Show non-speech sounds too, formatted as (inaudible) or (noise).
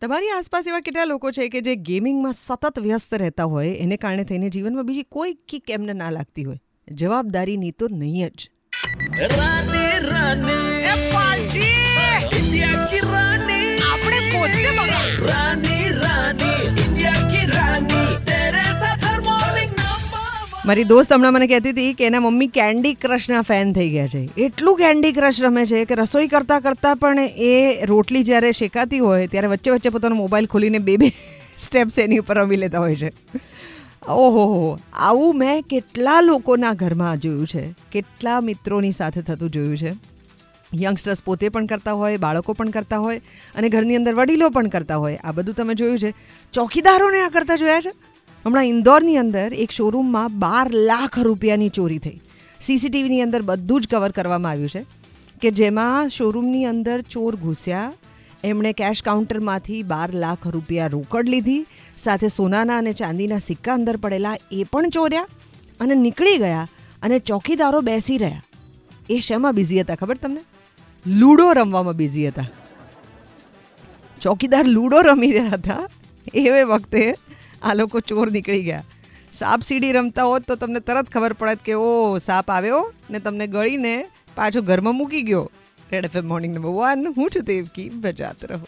તમારી આસપાસ એવા કેટલા લોકો છે કે જે ગેમિંગમાં સતત વ્યસ્ત રહેતા હોય? એને કારણે થઈને જીવનમાં બીજી કોઈ કિક એમને ના લાગતી હોય. જવાબદારીની તો નહીં જ. રાને રાની મારી દોસ્ત હમણાં મને કહેતી હતી કે એના મમ્મી કેન્ડી ક્રશના ફેન થઈ ગયા છે. એટલું કેન્ડી ક્રશ રમે છે કે રસોઈ કરતાં કરતાં પણ એ રોટલી જ્યારે શેકાતી હોય ત્યારે વચ્ચે વચ્ચે પોતાનો મોબાઈલ ખોલીને બે બે (laughs) સ્ટેપ્સ એની ઉપર રમી લેતા હોય છે. ઓહો આવું મેં કેટલા લોકોના ઘરમાં જોયું છે. કેટલા મિત્રોની સાથે થતું જોયું છે. યંગસ્ટર્સ પોતે પણ કરતા હોય, બાળકો પણ કરતા હોય અને ઘરની અંદર વડીલો પણ કરતા હોય. આ બધું તમે જોયું છે. ચોકીદારોને આ કરતા જોયા છે? હમણાં ઇન્દોરની અંદર એક શોરૂમમાં બાર લાખ રૂપિયાની ચોરી થઈ. સીસીટીવીની અંદર બધું જ કવર કરવામાં આવ્યું છે કે જેમાં શોરૂમની અંદર ચોર ઘૂસ્યા, એમણે કેશ કાઉન્ટરમાંથી બાર લાખ રૂપિયા રોકડ લીધી, સાથે સોનાના અને ચાંદીના સિક્કા અંદર પડેલા એ પણ ચોર્યા અને નીકળી ગયા અને ચોકીદારો બેસી રહ્યા. એ શેમાં બિઝી હતા ખબર તમને? લૂડો રમવામાં બિઝી હતા. ચોકીદાર લૂડો રમી રહ્યા હતા. એ વખતે આ લોકો ચોર નીકળી ગયા. સાપ સીડી રમતા હોત તો તમને તરત ખબર પડત કે ઓ, સાપ આવ્યો ને તમને ગળીને પાછો ઘરમાં મૂકી ગયો. Red FM morning number one હું છું દેવકી, બજાત રહો.